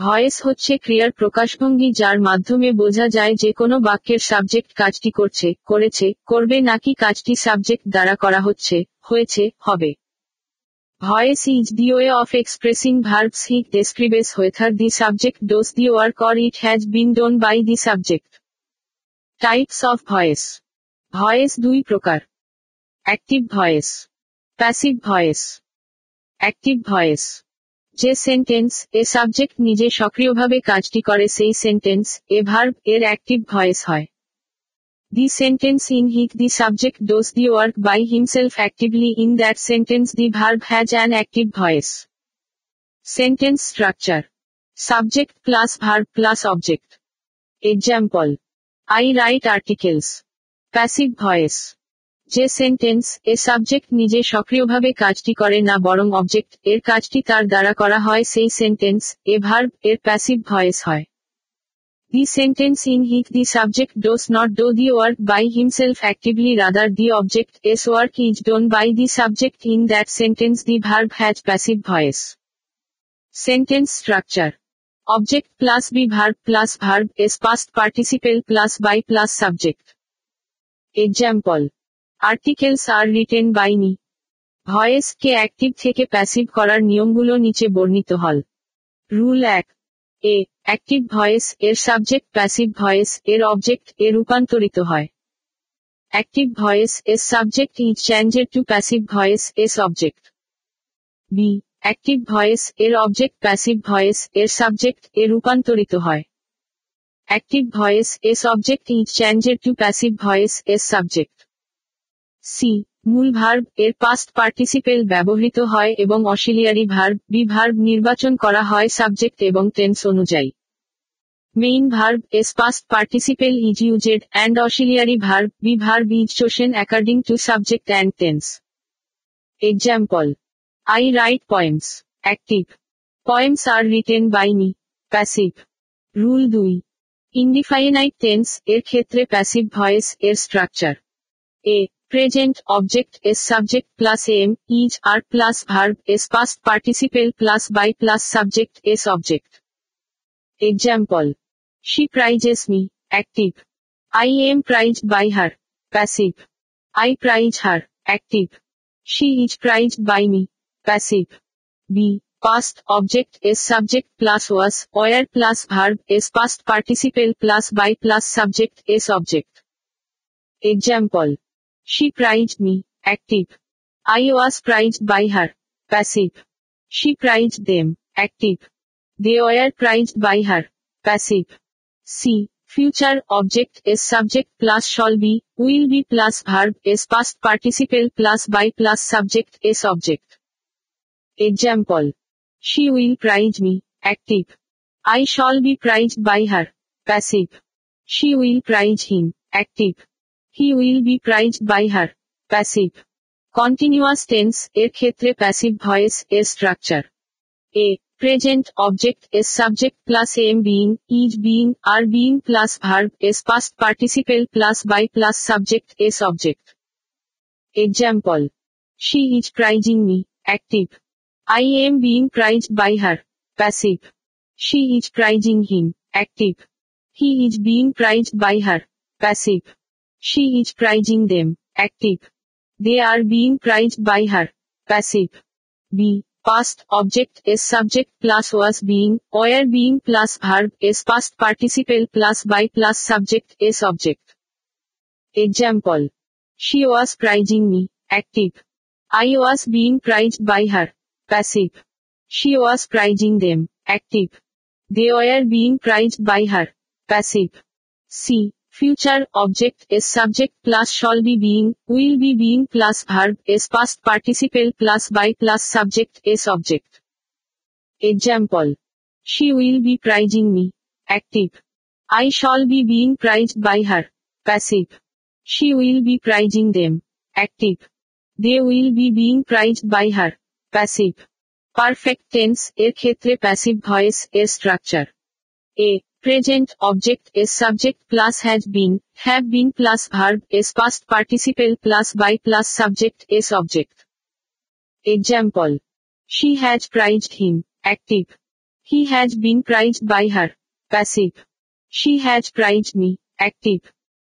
Voice হচ্ছে ক্রিয়ার প্রকাশভঙ্গি যার মাধ্যমে বোঝা যায় যে কোনো বাক্যের সাবজেক্ট কাজটি করছে, করেছে, করবে নাকি কাজটি সাবজেক্ট দ্বারা করা হচ্ছে, হয়েছে, হবে। Voice is the way of expressing verbs which describes whether the subject does the work or it has been done by the subject. Types of voice. Voice দুই প্রকার। Active voice. Passive voice. Active voice. যে sentence এ subject নিজে সক্রিয়ভাবে কাজটি করে সেই sentence এ ভার্ব এর অ্যাক্টিভ ভয়েস হয়। The sentence in which the subject does the work by himself actively in that sentence the verb has an active voice sentence structure subject plus verb plus object example I write articles passive voice যে sentence এ subject নিজে সক্রিয়ভাবে কাজটি করে না বরং object এর কাজটি তার দ্বারা করা হয়, সেই সেন্টেন্স এ ভার্ব এর প্যাসিভ ভয়েস হয়। The sentence in which the subject does not do the work by himself actively rather the object S work is done by the subject in that sentence the verb has passive voice sentence structure object plus be verb plus verb S past participle plus by plus subject example articles are written by me. Voice K active থেকে passive করার নিয়মগুলো নিচে বর্ণিত হল। Rule এক। এ, active voice এর subject passive voice এর object এ রূপান্তরিত হয়। Active voice S subject is changed to passive voice S object B, active voice এর অবজেক্ট প্যাসিভ ভয়েস এর সাবজেক্ট এ রূপান্তরিত হয়। Active voice S object is changed to passive voice S subject. C, মূল verb এর past participle ব্যবহৃত হয় এবং অসিলিয়ারি ভার্ব বি ভার্ব নির্বাচন করা হয় সাবজেক্ট এবং টেন্স অনুযায়ী। Main verb S past participle is used and auxiliary verb be verb is chosen according to subject and tense example I write poems active poems are written by me passive rule দুই indefinite tense এর ক্ষেত্রে passive voice এর structure এ present object is subject plus am each are plus verb is past participle plus by plus subject is object. Example. She prizes me. Active. I am prized by her. Passive. I prize her. Active. She is prized by me. Passive. B. Past object is subject plus was, where plus verb is past participle plus by plus subject is object. Example. She prized me, active. I was prized by her, passive. She prized them, active. They were prized by her, passive. C. Future object is subject plus shall be, will be plus verb is past participle plus by plus subject is object. Example. She will prize me, active. I shall be prized by her, passive. She will prize him, active. He will be prized by her, passive. Continuous tense এর ক্ষেত্রে passive voice এর structure এ present object as subject plus am being is being are being plus verb as past participle plus by plus subject as object example she is praising me active I am being prized by her. Passive. She is prizing him. Active. He is being prized by her. Passive. she is prizing them. Active. They are being prized by her. Passive. B. Past object is subject plus was being, where being plus verb is past participle plus by plus subject is object. Example. She was prizing me. Active. I was being prized by her. Passive. She was prizing them. Active. They were being prized by her. Passive. C. Future object is subject plus shall be being, will be being plus verb is past participle plus by plus subject is object. Example. She will be prizing me. Active. I shall be being prized by her. Passive. She will be prizing them. Active. They will be being prized by her. Passive. Perfect tense এর ক্ষেত্রে passive voice এর structure. A. Present object is subject plus has been, have been plus verb is past participle plus by plus subject is object. Example. She has prized him. Active. He has been prized by her. Passive. She has prized me. Active.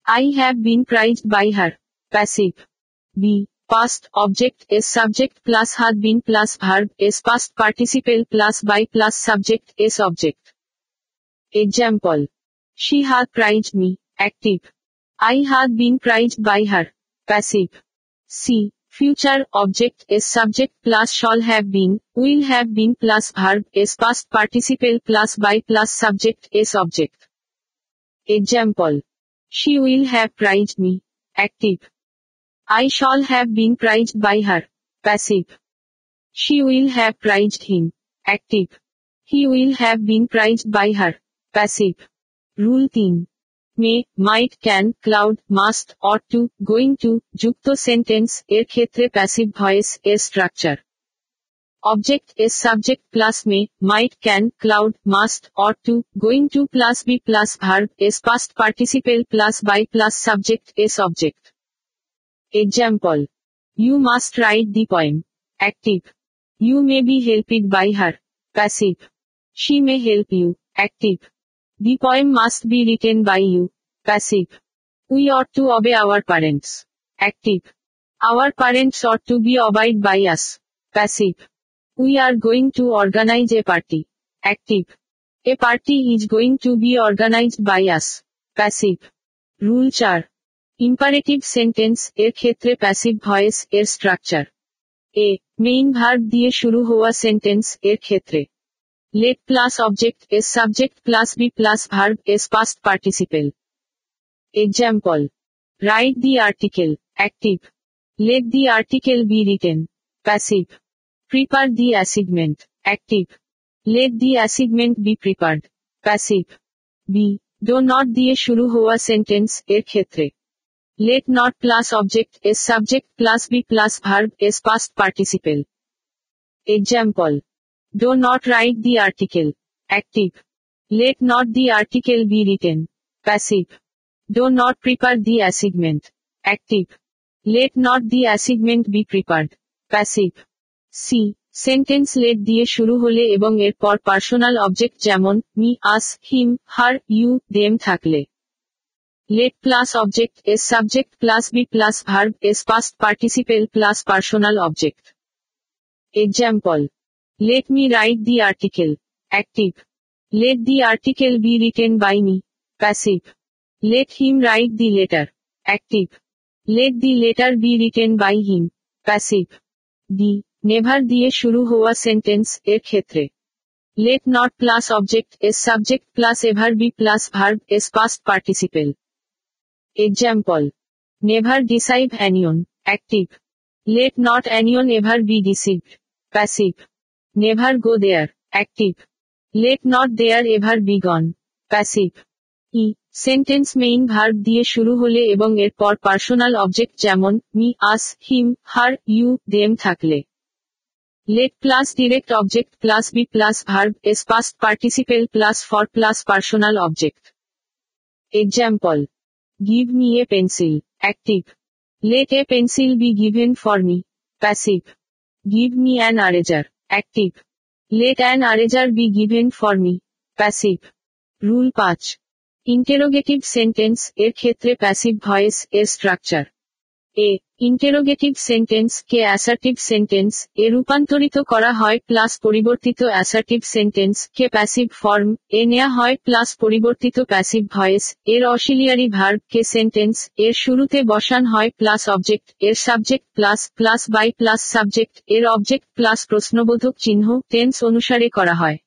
I have been prized by her. Passive. B. Past object is subject plus had been plus verb is past participle plus by plus subject is object. Example. She had prized me. Active. I had been prized by her. Passive. C. Future object is subject plus shall have been, will have been plus verb is past participle plus by plus subject is object. Example. She will have prized me. Active. I shall have been prized by her. Passive. She will have prized him. Active. He will have been prized by her. Passive. Rule 3. May might can could must ought to going to যুক্ত sentence এর ক্ষেত্রে passive voice এর structure object as subject plus may might can could must ought to going to plus be plus verb as past participle plus by plus subject as object example you must write the poem active you may be helped by her passive she may help you active The poem must be written by you. Passive. We ought to obey our parents. Active. Our parents ought to be obeyed by us. Passive. We are going to organize a party. Active. A party is going to be organized by us. Passive. Rule 4. Imperative sentence এর ক্ষেত্রে passive voice এর structure এ main verb দিয়ে শুরু হওয়া sentence এর ক্ষেত্রে let plus object is subject plus be plus verb is past participle. Example. Write the article. Active. Let the article be written. Passive. Prepare the assignment. Active. Let the assignment be prepared. Passive. B. Do not দিয়ে শুরু হওয়া sentence এর ক্ষেত্রে let not plus object is subject plus be plus verb is past participle. Example. Do not write the article. Active. Let not the article be written. Passive. Do not prepare the assignment. Active. Let not the assignment be prepared. Passive. C. Sentence let দিয়ে শুরু হলে এবং এরপর personal object যেমন me us him her you them থাকলে let plus object as subject plus be plus verb as past participle plus personal object example Let me write the article. Active. Let the article be written by me. Passive. Let him write the letter. Active. Let the letter be written by him. Passive. D. Never दिए शुरू हुआ sentence ए क्षेत्र let not plus object S subject plus ever be plus verb S past participle example never deceive anyone active let not anyone ever be डिसिव passive Never go there. Active. Let not there ever be gone. Passive. E sentence main verb দিয়ে শুরু হলে এবং এরপর personal object যেমন me us him her you them থাকলে। Let plus direct object plus be plus verb S past participle plus for plus personal object example give me a pencil active let a pencil be given for me passive give me an eraser Active. Let an eraser be given for me. Passive. Rule 5. Interrogative sentence এর ক্ষেত্রে passive voice এর structure এ interrogative sentence কে assertive sentence এ রূপান্তরিত করা হয় plus পরিবর্তিত অ্যাসার্টিভ সেন্টেন্স কে প্যাসিভ ফর্ম এ নেয়া হয় প্লাস পরিবর্তিত প্যাসিভ ভয়েস এর অশিলিয়ারি ভার্ব কে সেন্টেন্স এর শুরুতে বসান হয় প্লাস অবজেক্ট এর subject plus plus by plus subject এর অবজেক্ট প্লাস প্রশ্নবোধক চিহ্ন টেন্স অনুসারে করা হয়।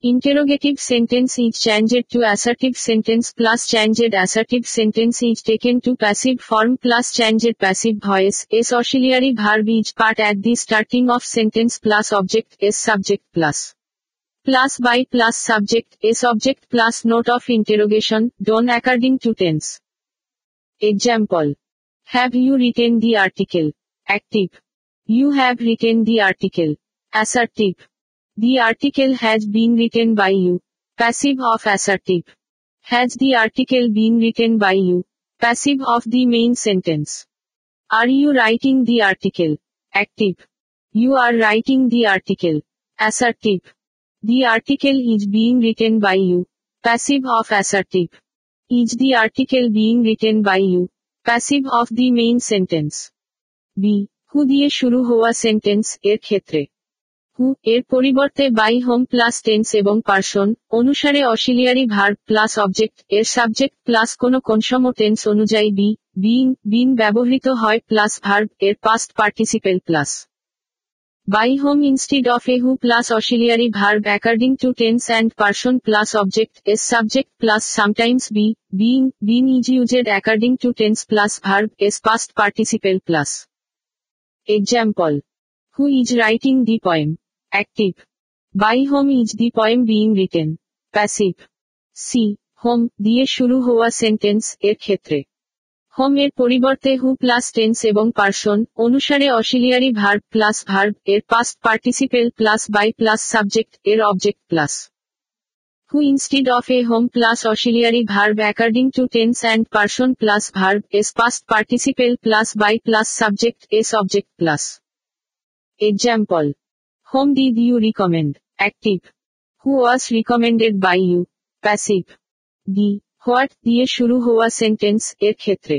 Interrogative sentence is changed to assertive sentence plus changed assertive sentence is taken to passive form plus changed passive voice s auxiliary verb is part at the starting of sentence plus object s subject plus plus by plus subject s object plus note of interrogation done according to tense Example. Have you written the article? Active. You have written the article. Assertive. The article has been written by you. Passive of assertive. Has the article been written by you? Passive of the main sentence. Are you writing the article? Active. You are writing the article. Assertive. The article is being written by you. Passive of assertive. Is the article being written by you? Passive of the main sentence. B. হু দিয়ে শুরু হওয়া sentence এর ক্ষেত্রে কু এর পরিবর্তে by whom plus tense এবং person, অনুসারে অশিলিয়ারি ভার প্লাস অবজেক্ট, এর সাবজেক্ট প্লাস কোন কনসম টেন্স অনুযায়ী বি, বিন বিন ব্যবহৃত হয় প্লাস ভার্ব, এর past participle plus by whom instead of a who plus auxiliary verb according to tense and person plus object's subject plus sometimes be being been is used according to tense plus verb's past participle plus example who is writing the point Active. By whom is the poem being written? Passive. C. Whom দিয়ে শুরু হওয়া sentence এর ক্ষেত্রে whom এর পরিবর্তে who plus tense এবং person অনুসারে auxiliary verb plus verb এর past participle plus by plus subject এর object plus who instead of a home plus auxiliary verb according to tense and person plus verb is past participle plus by plus subject is object plus. Example. Whom did you recommend? Active. Who was recommended by you? Passive. D. What দিয়ে শুরু হওয়া sentence এর ক্ষেত্রে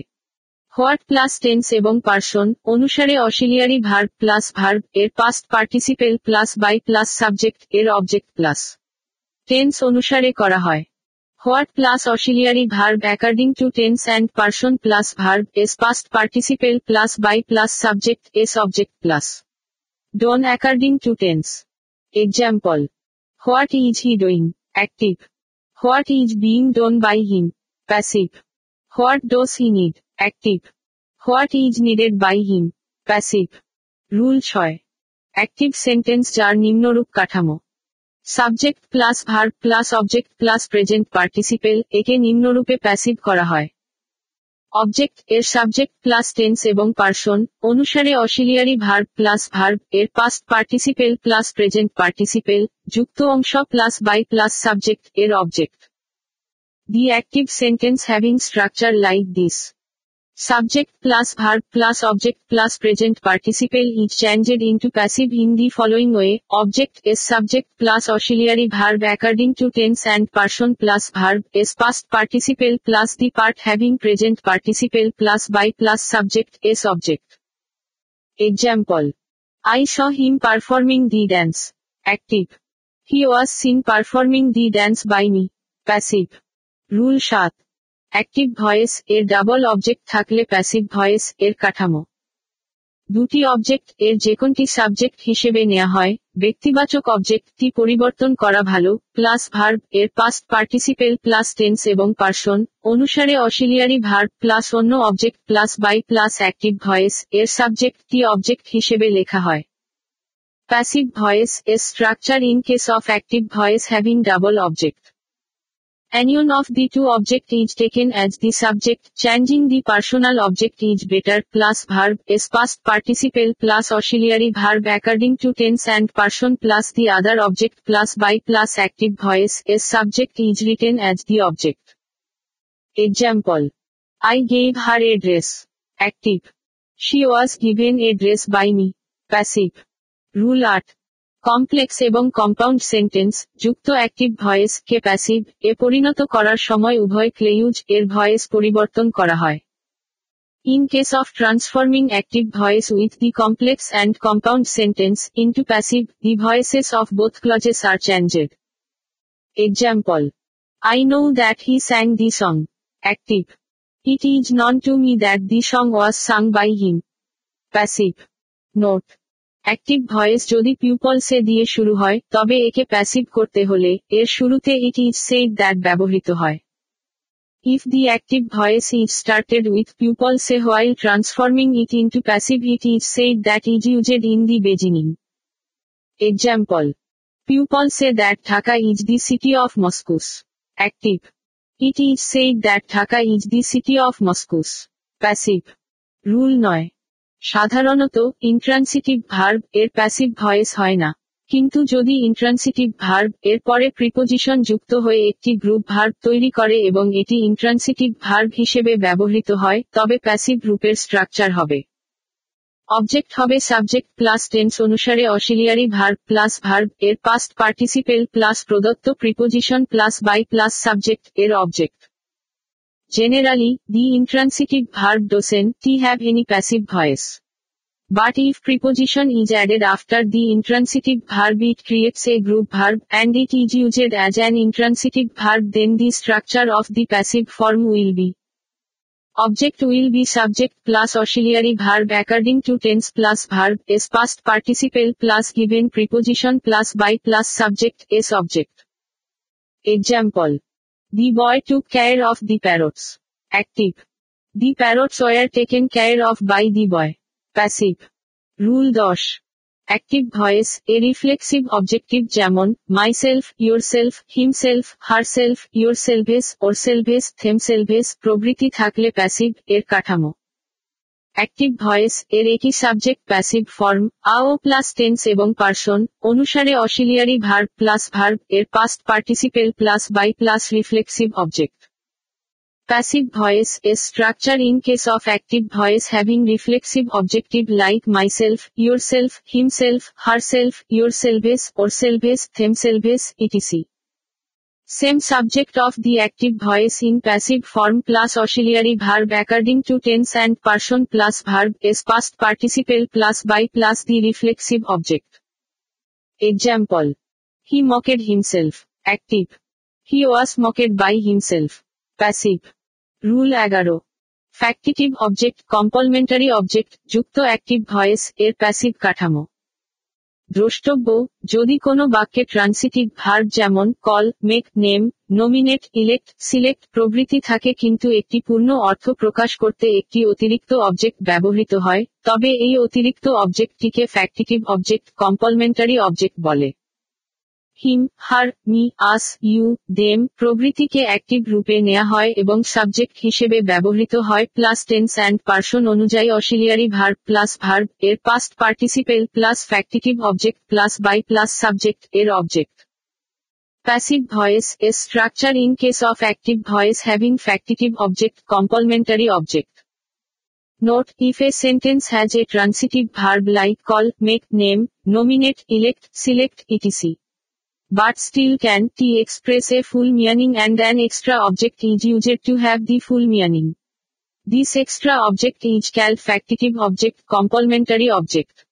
what plus tense এবং person অনুসারে auxiliary verb plus verb এর past participle plus by plus subject এর object plus tense অনুসারে করা হয় what plus auxiliary verb according to tense and person plus verb's past participle plus by plus subject's object plus done according to tense example what is he doing active what is being done by him passive what does he need active what is needed by him passive rule ছয়. Active sentence যার নিম্নরূপ কাঠামো. Subject plus verb plus object plus present participle একে নিম্নরূপে passive করা হয়। Object এর subject plus tense এবং পার্সন অনুসারে অসিলিয়ারি ভার্ব প্লাস ভার্ব এর past participle plus present participle যুক্ত অংশ প্লাস বাই প্লাস সাবজেক্ট এর object the active sentence having structure like this Subject plus verb plus object plus present participle is changed into passive in the following way. Object is subject plus auxiliary verb according to tense and person plus verb is past participle plus the part having present participle plus by plus subject is object. Example. I saw him performing the dance. Active. He was seen performing the dance by me. Passive. Rule 7. Active voice এর double object থাকলে passive voice এর কাঠামো। দুটি object এর যে কোনটি subject হিসেবে নেওয়া হয়, ব্যক্তিবাচক অবজেক্টটি পরিবর্তন করা ভালো প্লাস ভার্ব এর পাস্ট পার্টিসিপেল প্লাস টেন্স এবং পার্সন অনুসারে অসিলিয়ারি ভার্ব প্লাস অন্য object plus by plus active voice এর সাবজেক্টটি অবজেক্ট হিসেবে লেখা হয়। প্যাসিভ ভয়েস এর structure in case of active voice having double object Union of the two object is taken as the subject, changing the personal object is better, plus verb is past participle plus auxiliary verb according to tense and person plus the other object plus by plus active voice is subject is written as the object. Example. I gave her a dress. Active. She was given a dress by me. Passive. Rule 8. Complex এবং compound sentence, যুক্ত active voice কে passive এ পরিণত করার সময় উভয় clause এর voice পরিবর্তন করা হয়। In case of transforming active voice with the complex and compound sentence into passive the voices of both clauses are changed example I know that he sang the song active it is known to me that the song was sung by him passive note active voice যদি people say দিয়ে শুরু হয়, তবে একে passive করতে হলে, এর শুরুতে ইট ইজ সেইড দ্যাট ব্যবহৃত হয় if the active voice is started with people say while transforming it into passive it is said that is used in the beginning example people say that Dhaka is the city of mosques active It is said that Dhaka is the city of Moscows. Passive. Rule নয় সাধারণত intransitive verb এর passive voice হয় না। কিন্তু যদি intransitive verb এর পরে preposition যুক্ত হয়ে একটি গ্রুপ ভার্ব তৈরি করে এবং এটি ইন্ট্রান্সিটিভ ভার্ব হিসেবে ব্যবহৃত হয়, তবে প্যাসিভ রূপের স্ট্রাকচার হবে। অবজেক্ট হবে সাবজেক্ট প্লাস টেন্স অনুসারে অসিলিয়ারি ভার্ব প্লাস ভার্ব এর পাস্ট পার্টিসিপেল প্লাস প্রদত্ত preposition plus by plus subject এর object Generally, the intransitive verb doesn't have any passive voice. But if preposition is added after the intransitive verb it creates a group verb and it is used as an intransitive verb then the structure of the passive form will be Object will be subject plus auxiliary verb according to tense plus verb s past participle plus given preposition plus by plus subject s object. Example. The boy took care of the parrots. Active. The parrots were taken care of by the boy. Passive. Rule 10. Active voice A reflexive objective যেমন myself yourself himself ourselves themselves প্রভৃতি থাকলে passive এর কাঠামো active voice এর একই subject passive form আও plus tense এবং person অনুসারে অশিলিয়ারি ভার্ব প্লাস ভার্ব এর past participle plus by plus reflexive object passive voice A structure in case of active voice having reflexive objective like myself yourself himself herself yourselves ourselves themselves etc Same subject of the active voice in passive form plus auxiliary verb according to tense and person plus verb is past participle plus by plus the reflexive object. Example. He mocked himself. Active. He was mocked by himself. Passive. Rule এগারো factitive object complementary object যুক্ত active voice এর passive কাঠামো দ্রষ্টব্য, যদি কোনো বাক্যে transitive verb যেমন call make name nominate elect select প্রভৃতি থাকে কিন্তু একটি পূর্ণ অর্থ প্রকাশ করতে একটি অতিরিক্ত অবজেক্ট ব্যবহৃত হয়, তবে এই অতিরিক্ত অবজেক্টটিকে ফ্যাক্টিটিভ অবজেক্ট কম্পলমেন্টারি অবজেক্ট বলে। Him her me us you them প্রভৃতিকে active রূপে নেওয়া হয় এবং সাবজেক্ট হিসেবে ব্যবহৃত হয় প্লাস টেন্স অ্যান্ড পার্সন অনুযায়ী অসিলিয়ারি ভার্ব প্লাস ভার্ব এর past participle plus factitive object plus by plus subject এর object Passive voice is structure in case of active voice having factitive object complementary object. Note, if a sentence has a transitive verb like call, make, name, nominate, elect, select, etc. but still can t express a full meaning and an extra object is used to have the full meaning. This extra object is called factitive object complementary object.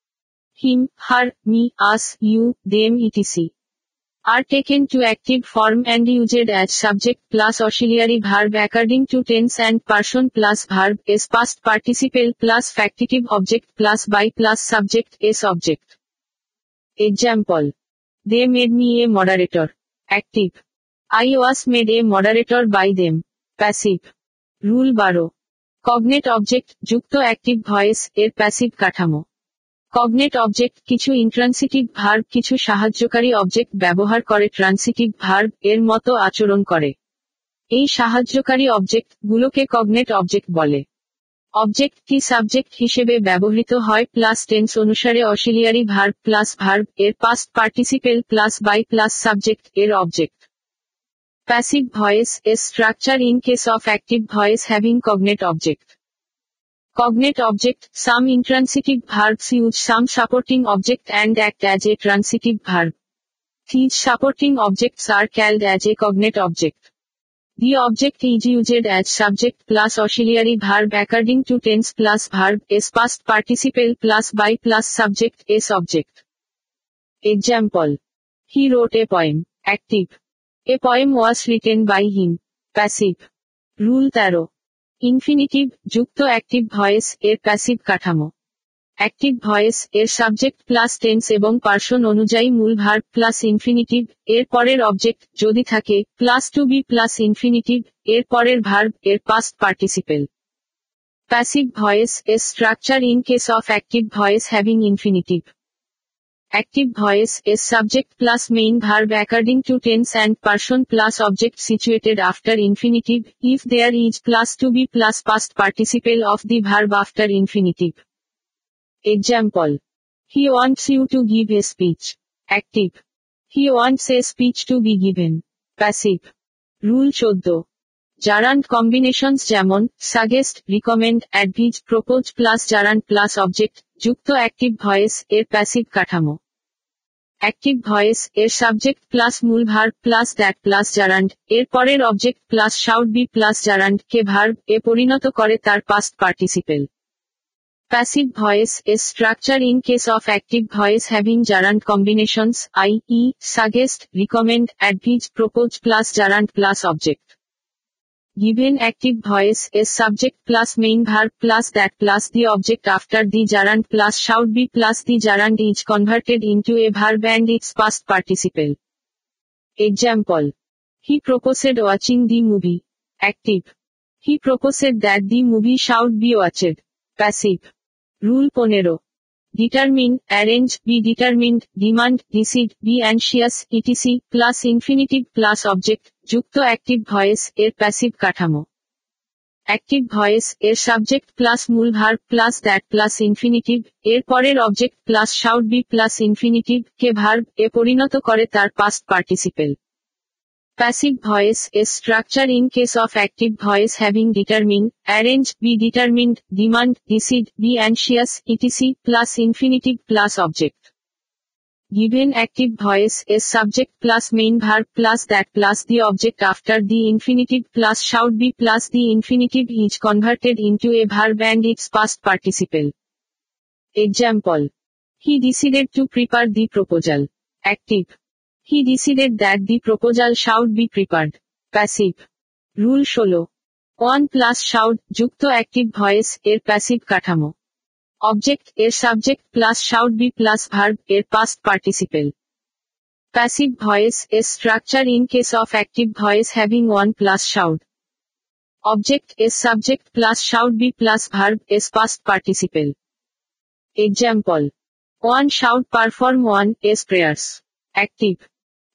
Him, her, me, us, you, them etc. are taken to active form and used as subject plus auxiliary verb according to tense and person plus verb is past participle plus factitive object plus by plus subject is object. Example. They made me a moderator. Active. I was made a moderator by them. Passive. Rule বারো cognate object যুক্ত active voice এর passive কাঠামো cognate object কিছু intransitive verb কিছু সাহায্যকারী object ব্যবহার করে transitive verb এর মতো আচরণ করে এই সাহায্যকারী অবজেক্ট গুলোকে কগনেট অবজেক্ট বলে অবজেক্ট কি সাবজেক্ট হিসেবে ব্যবহৃত হয় প্লাস টেন্স অনুসারে অসিলিয়ারি ভার্ব প্লাস ভার্ব এর past participle plus by plus subject এর object passive voice's structure in case of active voice having cognate object Cognate object, some intransitive verbs use some supporting object and act as a transitive verb. These supporting objects are called as a cognate object. The object is used as subject plus auxiliary verb according to tense plus verb is past participle plus by plus subject is object. Example. He wrote a poem. Active. A poem was written by him. Passive. Rule 13. Infinitive যুক্ত active voice এর passive কাঠামো active voice এর subject plus tense এবং person অনুযায়ী মূল ভার plus infinitive, এর পরের অবজেক্ট যদি থাকে, plus to be plus infinitive, এর পরের ভার্ব, এর পাস্ট পার্টিসিপেল প্যাসিভ ভয়েস এর structure in case of active voice having infinitive active voice এর subject plus main verb according to tense and person plus object situated after infinitive if there is plus to be plus past participle of the verb after infinitive Example. He wants you to give a speech. Active. He wants a speech to be given. Passive. Rule চোদ্দ gerund combinations যেমন suggest recommend advise propose plus gerund plus object যুক্ত active voice, এর passive কাঠামো active voice, এর subject plus মূল verb plus that plus gerund এর পরের object plus should be plus gerund K verb এ পরিণত করে তার past participle Passive voice is structure in case of active voice having gerund combinations, i.e., suggest, recommend, advise, propose plus gerund plus object. Given active voice is subject plus main verb plus that plus the object after the gerund plus should be plus the gerund is converted into a verb and its past participle. Example. He proposed watching the movie. Active. He proposed that the movie should be watched. Passive. Rule পনেরো। Determine, arrange, be determined, demand, decide, be anxious etc, plus infinitive, plus object, যুক্ত active voice, এর passive কাঠামো। Active voice, এর subject, plus মূল verb plus that, plus infinitive, এর পরের object, plus should, be plus infinitive, K verb, এ পরিণত করে তার past participle. Passive voice is structure in case of active voice having determined, arrange, be determined, demand, decide, be anxious, etc. plus infinitive plus object. Given active voice is subject plus main verb plus that plus the object after the infinitive plus should be plus the infinitive is converted into a verb and its past participle. Example. He decided to prepare the proposal. Active. He decided that the proposal should be prepared. Passive. Rule ষোলো. One plus should যুক্ত active voice এর passive কাঠামো object এর subject plus should be plus verb এর past participle passive voice এর structure in case of active voice having one plus should object এর subject plus should be plus verb's past participle example one should perform one's prayers active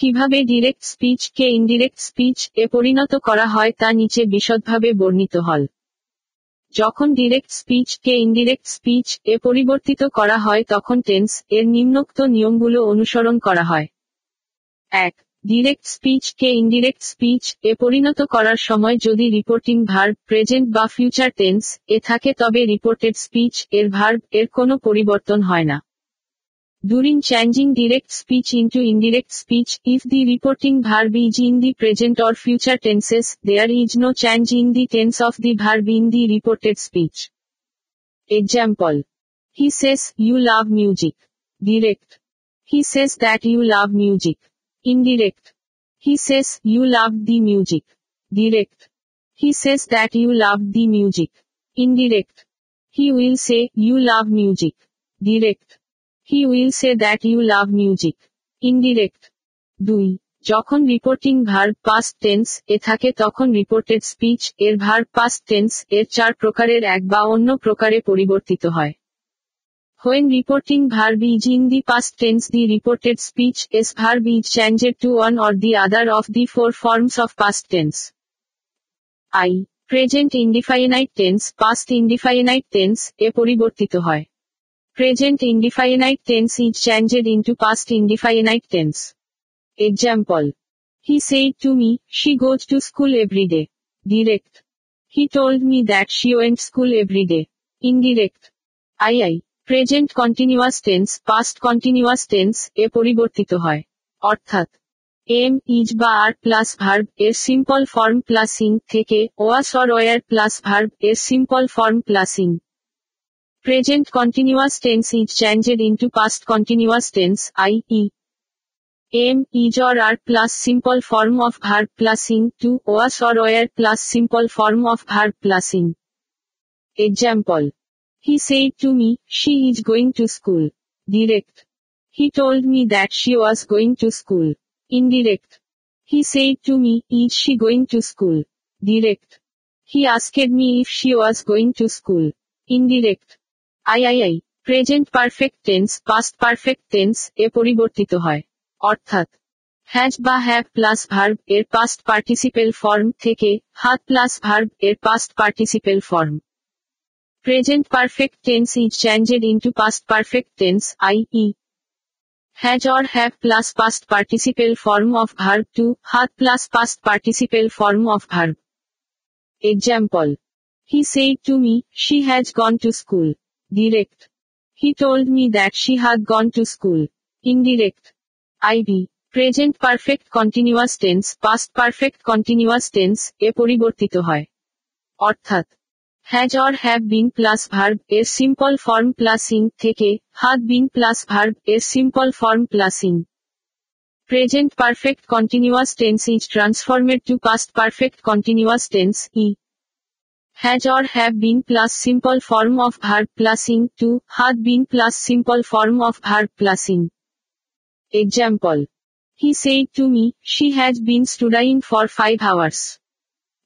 কীভাবে direct speech কে indirect speech এ পরিণত করা হয় তা নিচে বিশদভাবে বর্ণিত হল। যখন ডিরেক্ট স্পিচ কে ইনডিরেক্ট স্পিচ এ পরিবর্তিত করা হয় তখন টেন্স এর নিম্নোক্ত নিয়মগুলো অনুসরণ করা হয়। এক ডিরেক্ট স্পিচ কে ইনডিরেক্ট স্পিচ এ পরিণত করার সময় যদি রিপোর্টিং ভার্ব প্রেজেন্ট বা ফিউচার টেন্স এ থাকে তবে রিপোর্টেড স্পিচ এর ভার্ব এর কোনো পরিবর্তন হয় না। During changing direct speech into indirect speech, if the reporting verb is in the present or future tenses, there is no change in the tense of the verb in the reported speech. Example. He says, you love music. Direct. He says that you love music. Indirect. He says, you love the music. Direct. He says that you love the music. Indirect. He will say, you love music. Direct. He will say that you love music indirect দুই, যখন reporting verb past tense এ থাকে তখন reported speech এর verb past tense এর চার প্রকারের এক বা অন্য প্রকারে পরিবর্তিত হয়। When reporting verb is in the past tense the reported speech's verb is changed to one or the other of the four forms of past tense I present indefinite tense past indefinite tense এ পরিবর্তিত হয়। Present indefinite tense is changed into past indefinite tense. Example. He said to me, she goes to school every day. Direct. He told me that she went school every day. Indirect. II. Present continuous tense, past continuous tense, এ পরিবর্তিত হয়। অর্থাৎ am is বা are plus verb এর simple form plus ing থেকে was or were plus verb এর simple form plus ing Present continuous tense is changed into past continuous tense, i.e. am, is or are plus simple form of verb plus ing to, was or were plus simple form of verb plus ing. Example. He said to me, she is going to school. Direct. He told me that she was going to school. Indirect. He said to me, is she going to school? Direct. He asked me if she was going to school. Indirect. I I I present perfect tense past perfect tense এ পরিবর্তিত হয় অর্থাৎ has বা have plus verb এর past participle form থেকে had plus verb এর past participle form present perfect tense is changed into past perfect tense I E has or have plus past participle form of verb to had plus past participle form of verb. Example. He said to me, she has gone to school. Direct. He told me that she had gone to school. Indirect. IB. Present perfect continuous tense, past perfect continuous tense, এ পরিবর্তিত হয় অর্থাৎ has or have been plus verb এর simple form plus ing থেকে had been plus verb এর simple form plus ing present perfect continuous tense is transformed to past perfect continuous tense E has or have been plus simple form of verb plusing to had been plus simple form of verb plusing. Example. He said to me, she has been studying for five hours.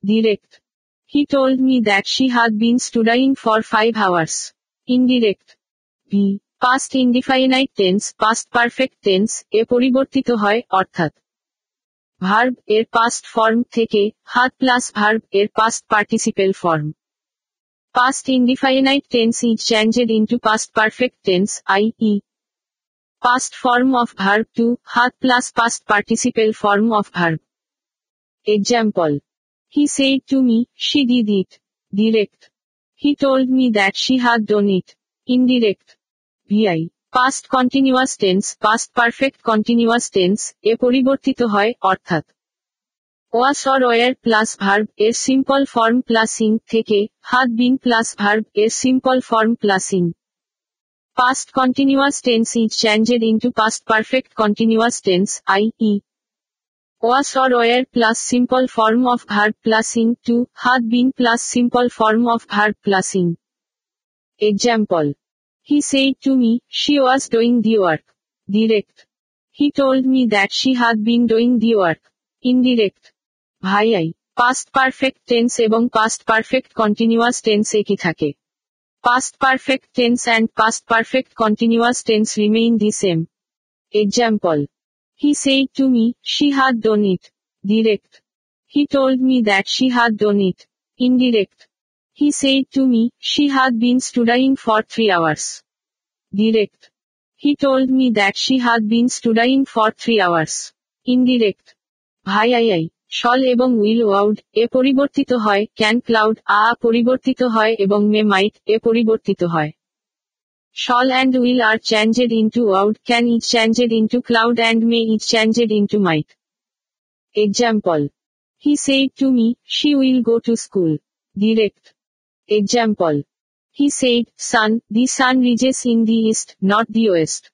Direct. He told me that she had been studying for five hours. Indirect. B. Past indefinite tense, past perfect tense, এ পরিবর্তিত হয় অর্থাৎ verb এর past form থেকে had plus verb এর past participle form past indefinite tense is changed into past perfect tense i e past form of verb to had plus past participle form of verb example he said to me, she did it. Direct. He told me that she had done it. Indirect. VI. Past continuous tense past perfect continuous tense এ পরিবর্তিত হয়, অর্থাৎ was or were plus verb এর simple form plus ing থেকে had been plus verb এর simple form plus ing past continuous tense is changed into past perfect continuous tense I E was or were plus simple form of verb plusing to had been plus simple form of verb plusing. Example. He said to me, she was doing the work. Direct. He told me that she had been doing the work. Indirect. ভাই I past perfect tense এবং past perfect continuous tense একই থাকে past perfect tense and past perfect continuous tense remain the same example He said to me, she had done it. Direct. He told me that she had done it. Indirect. He said to me, she had been studying for three hours. Direct. He told me that she had been studying for three hours. Indirect. V I I I shall এবং will would এ পরিবর্তিত হয় can cloud আ পরিবর্তিত হয় এবং মে মাইট এ পরিবর্তিত হয় Shall and will are changed into would, can is changed into cloud and may is changed into might. Example. He said to me, she will go to school. Direct. Example. He said, sun, the sun rises in the east, not the west.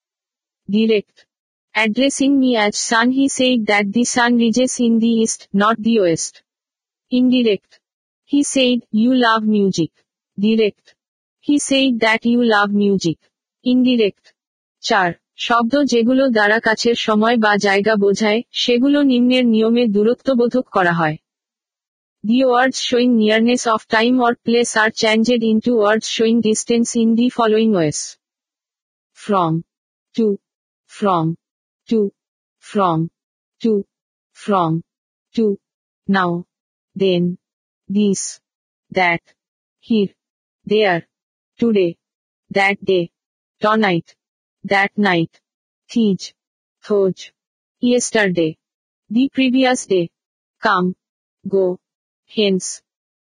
Direct. Addressing me as sun he said that the sun rises in the east, not the west. Indirect. He said, you love music. Direct. He said that you love music. Indirect. চার শব্দ যেগুলো দ্বারা কাছের সময় বা জায়গা বোঝায় সেগুলো নিম্নের নিয়মে দূরত্ববোধক করা হয় The words showing nearness of time or place are changed into words showing distance in the following ways. From. To. From. To. From. To. From. To. Now. Then. This. That. Here. There. Today. That day. Tonight. That night. Thij. Thoj. Yesterday. The previous day. Come. Go. Hence.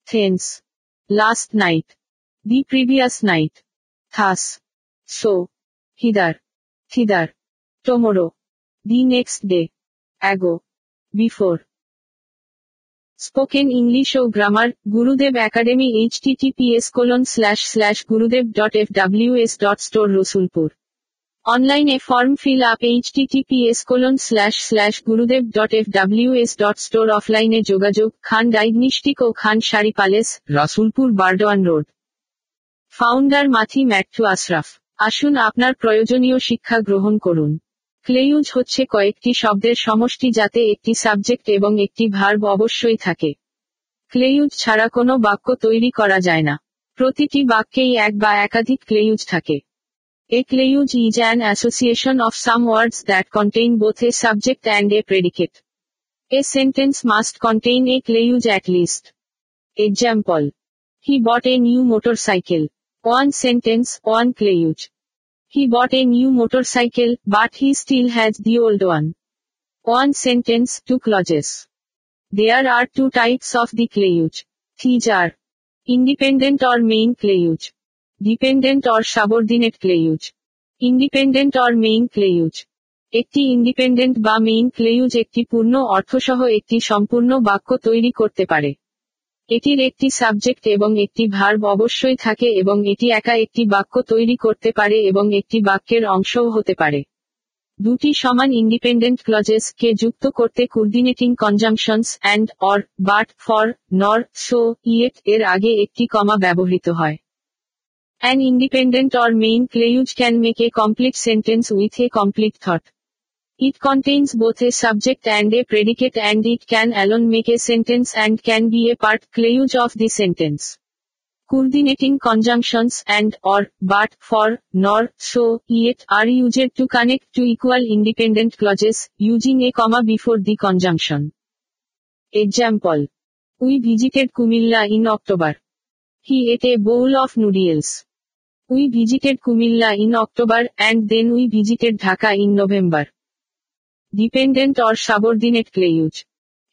Thence. Last night. The previous night. Thus. So. Hither. Thither. Tomorrow. The next day. Ago. Before. Spoken English O grammar Gurudev Academy H TTPS colon slash slash Gurudev dot F W S dot store Rasulpur অনলাইনে form fill up HTTPS colon slash slash Gurudev dot F W S dot store অফলাইনে যোগাযোগ, Khan diagnostic ও Khan sari palace Rasulpur, Burdwan road founder Mathi Mattu Ashraf. আসুন আপনার প্রয়োজনীয় শিক্ষা গ্রহণ করুন। Clause হচ্ছে কয়েকটি শব্দের সমষ্টি যাতে একটি সাবজেক্ট এবং একটি ভার্ব অবশ্যই থাকে। ক্লেইউজ ছাড়া কোনো বাক্য তৈরি করা যায় না। প্রতিটি বাক্যেই এক বা একাধিক ক্লেইউজ থাকে। A clayuge is an association of some words that contain both a subject and a predicate. A sentence must contain a clayuge at least. Example. He bought a new motorcycle. One sentence, one clayuge. He bought a new motorcycle, but he still has the old one. One sentence, two clauses. There are two types of the clayuge. These are independent or main clayuge. Dependent or subordinate clause independent or main clause একটি independent বা main clause একটি পূর্ণ অর্থসহ একটি সম্পূর্ণ বাক্য তৈরি করতে পারে। এটির একটি সাবজেক্ট এবং একটি ভার্ব অবশ্যই থাকে এবং এটি একা একটি বাক্য তৈরি করতে পারে এবং একটি বাক্যের অংশও হতে পারে। দুটি সমান ইন্ডিপেন্ডেন্ট ক্লজেস কে যুক্ত করতে coordinating conjunctions and or but for nor so yet এর আগে একটি কমা ব্যবহৃত হয়। An independent or main clayuge can make a complete sentence with a complete thought. It contains both a subject and a predicate and it can alone make a sentence and can be a part clayuge of the sentence. Coordinating conjunctions and or but for nor so yet are used to connect two equal independent clauses using a comma before the conjunction. Example. We visited Kumilla in October. He ate a bowl of noodles. We visited Kumilla in October and then we visited Dhaka in November. Dependent or subordinate clause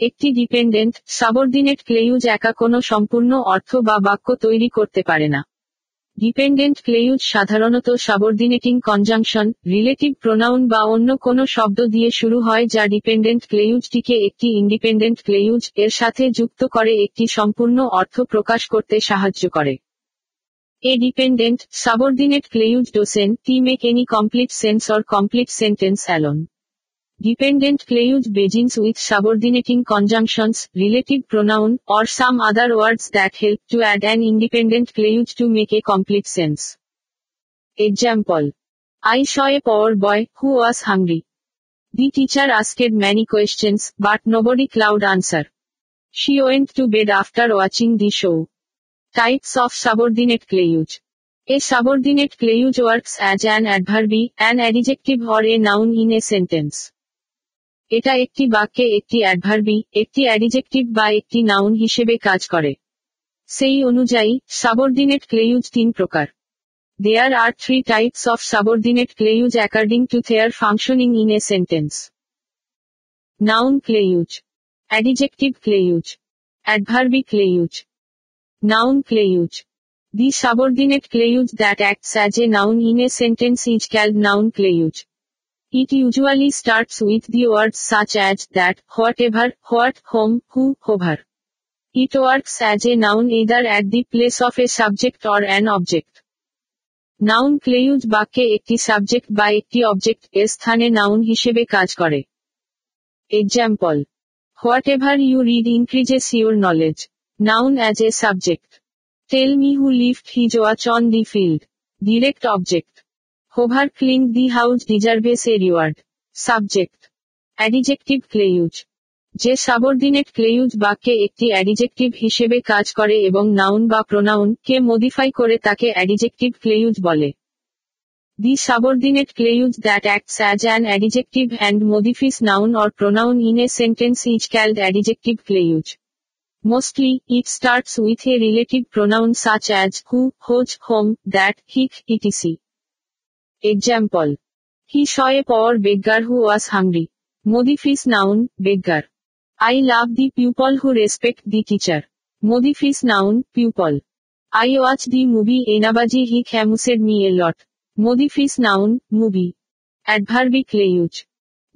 একটি dependent subordinate clause একা কোনো সম্পূর্ণ অর্থ বা বাক্য তৈরি করতে পারে না ডিপেন্ডেন্ট ক্লেইউজ সাধারণত সাবর্ডিনেটিং কনজাংশন, রিলেটিভ প্রোনাউন বা অন্য কোনো শব্দ দিয়ে শুরু হয় যা ডিপেন্ডেন্ট ক্লেইউজটিকে একটি ইন্ডিপেন্ডেন্ট ক্লেইউজ এর সাথে যুক্ত করে একটি সম্পূর্ণ অর্থ প্রকাশ করতে সাহায্য করে a dependent subordinate clayuge doesn t make any complete sense or complete sentence alone. Dependent clayuge begins with subordinating conjunctions, relative pronoun, or some other words that help to add an independent clayuge to make a complete sense. Example. I saw a poor boy who was hungry. The teacher asked many questions, but nobody could answer. She went to bed after watching the show. Types of subordinate clayuge. A subordinate clayuge works as an adverb, an adjective or a noun in a sentence. এটা একটি বাক্যে একটি অ্যাডভার্বি একটি adjective বা একটি noun হিসেবে কাজ করে সেই অনুযায়ী সাবর্ডিনেট ক্লেইউজ তিন প্রকার there are three types of subordinate clause according to their functioning in a sentence noun clause adjective clause adverb clause Noun clayuge. The subordinate clayuge that acts as a noun in a sentence is called noun clayuge. It usually starts with the words such as that, whatever, what, whom, who, hover. It works as a noun either at the place of a subject or an object. Noun clause বাক্যে একটি subject বা একটি object এর স্থানে noun হিসেবে কাজ করে example whatever you read increases your knowledge Noun as a subject. Tell me who left his watch on the field. Direct object. Hover cleaned the house deserves a reward. Subject. Adjective clause যে subordinate clause বাক্যে একটি adjective হিসেবে কাজ করে এবং noun বা pronoun কে modify করে তাকে অ্যাডিজেক্টিভ ক্লেইউজ বলে the subordinate clause that acts as an adjective and modifies noun or pronoun in a sentence is called adjective clause Mostly, it starts with a relative pronoun such as who, whose, whom, that, hic, etc. Example he saw a poor beggar who was hungry modifies noun beggar I love the people who respect the teacher modifies noun people I watch the movie এনাবাজি which amused me a lot modifies noun movie adverb clause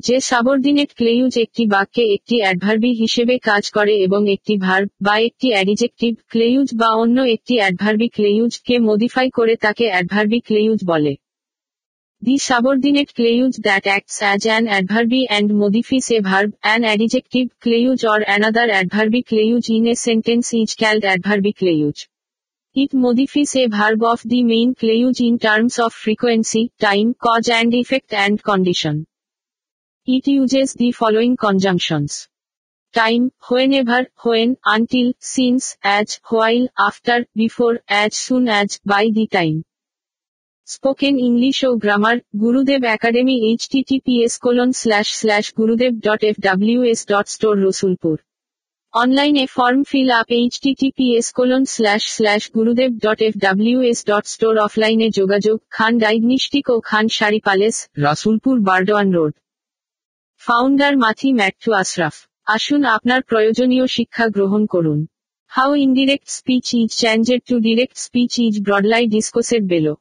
যে subordinate clause একটি বাক্যে একটি অ্যাডভার্বি হিসেবে কাজ করে এবং একটি verb বা একটি অ্যাডিজেক্টিভ ক্লেইউজ বা অন্য একটি অ্যাডভার্বি ক্লেইউজ কে মোডিফাই করে তাকে অ্যাডভার্বি ক্লেইউজ বলে। The subordinate clause that acts as an adverb and modifies a verb, an adjective clause or another adverb clause in a sentence is called adverb clause. It modifies a verb of the main clause in terms of frequency, time, cause and effect and condition. It uses the following conjunctions. Time, whenever, when, until, since, as, while, after, before, as soon as, by the time. Spoken English O grammar Gurudev academy H TTPS colon slash slash Gurudev dot F W S dot store Rasulpur অনলাইনে form fill up H TTPS colon slash slash Gurudev dot F W S dot store অফলাইনে যোগাযোগ Khan diagnostic ও Khan sari palace Rasulpur Burdwan road founder Mathi Mattu Ashraf আসুন আপনার প্রয়োজনীয় শিক্ষা গ্রহণ করুন। How indirect speech is changed to direct speech is broadly discussed below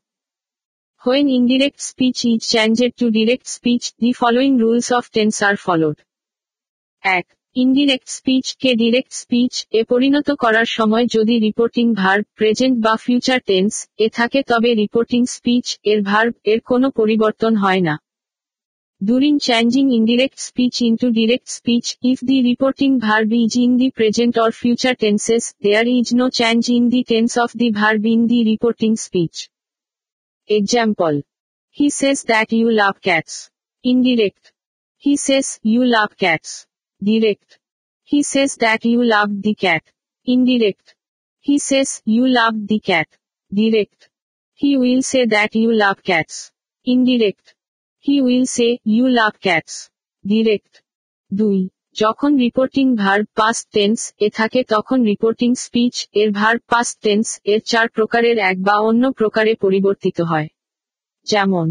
When indirect speech is changed to direct speech, the following rules of tense are followed. 1. Indirect speech K direct speech এ পরিণত করার সময় যদি reporting verb present বা future tense এ থাকে তবে reporting speech এর ভার্ব এর কোনো পরিবর্তন হয় না During changing indirect speech into direct speech, if the reporting verb is in the present or future tenses, there is no change in the tense of the verb in the reporting speech. Example. He says that you love cats. Indirect. He says, you love cats. Direct. He says that you love the cat. Indirect. He says, you love the cat. Direct. He will say that you love cats. Indirect. He will say, you love cats. Direct. 2. যখন reporting verb past tense এ থাকে তখন reporting speech এর verb past tense এর চার প্রকারের এক বা অন্য প্রকারে পরিবর্তিত হয়। যেমন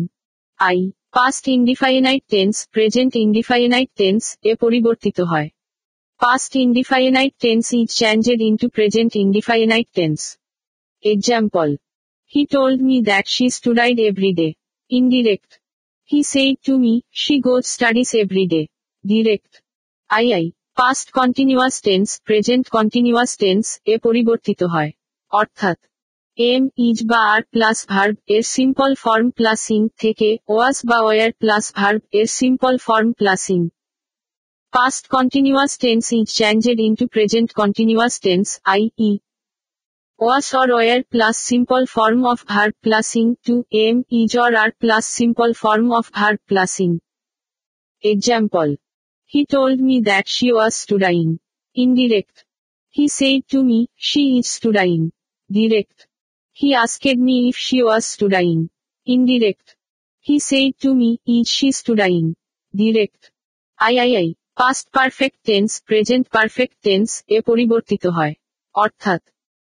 I past indefinite tense present indefinite tense এ পরিবর্তিত হয়। Past indefinite tense is changed into present indefinite tense example he told me that she studied every day indirect he said to me she goes studies every day direct I I past continuous tense present continuous tense এ পরিবর্তিত হয় অর্থাৎ am is বা are plus verb এর simple form plus ing থেকে was বা were plus verb এর simple form plus ing past continuous tense is changed into present continuous tense I E was or were plus simple form of verb plusing to am is or are plus simple form of verb plusing. Example. He told me that she was studying. Indirect. He said to me, she is studying. Direct. He asked me if she was studying. Indirect. He said to me, is she studying? Direct. I. Past perfect tense, present perfect tense, এ পরিবর্তিত হয়। অর্থাৎ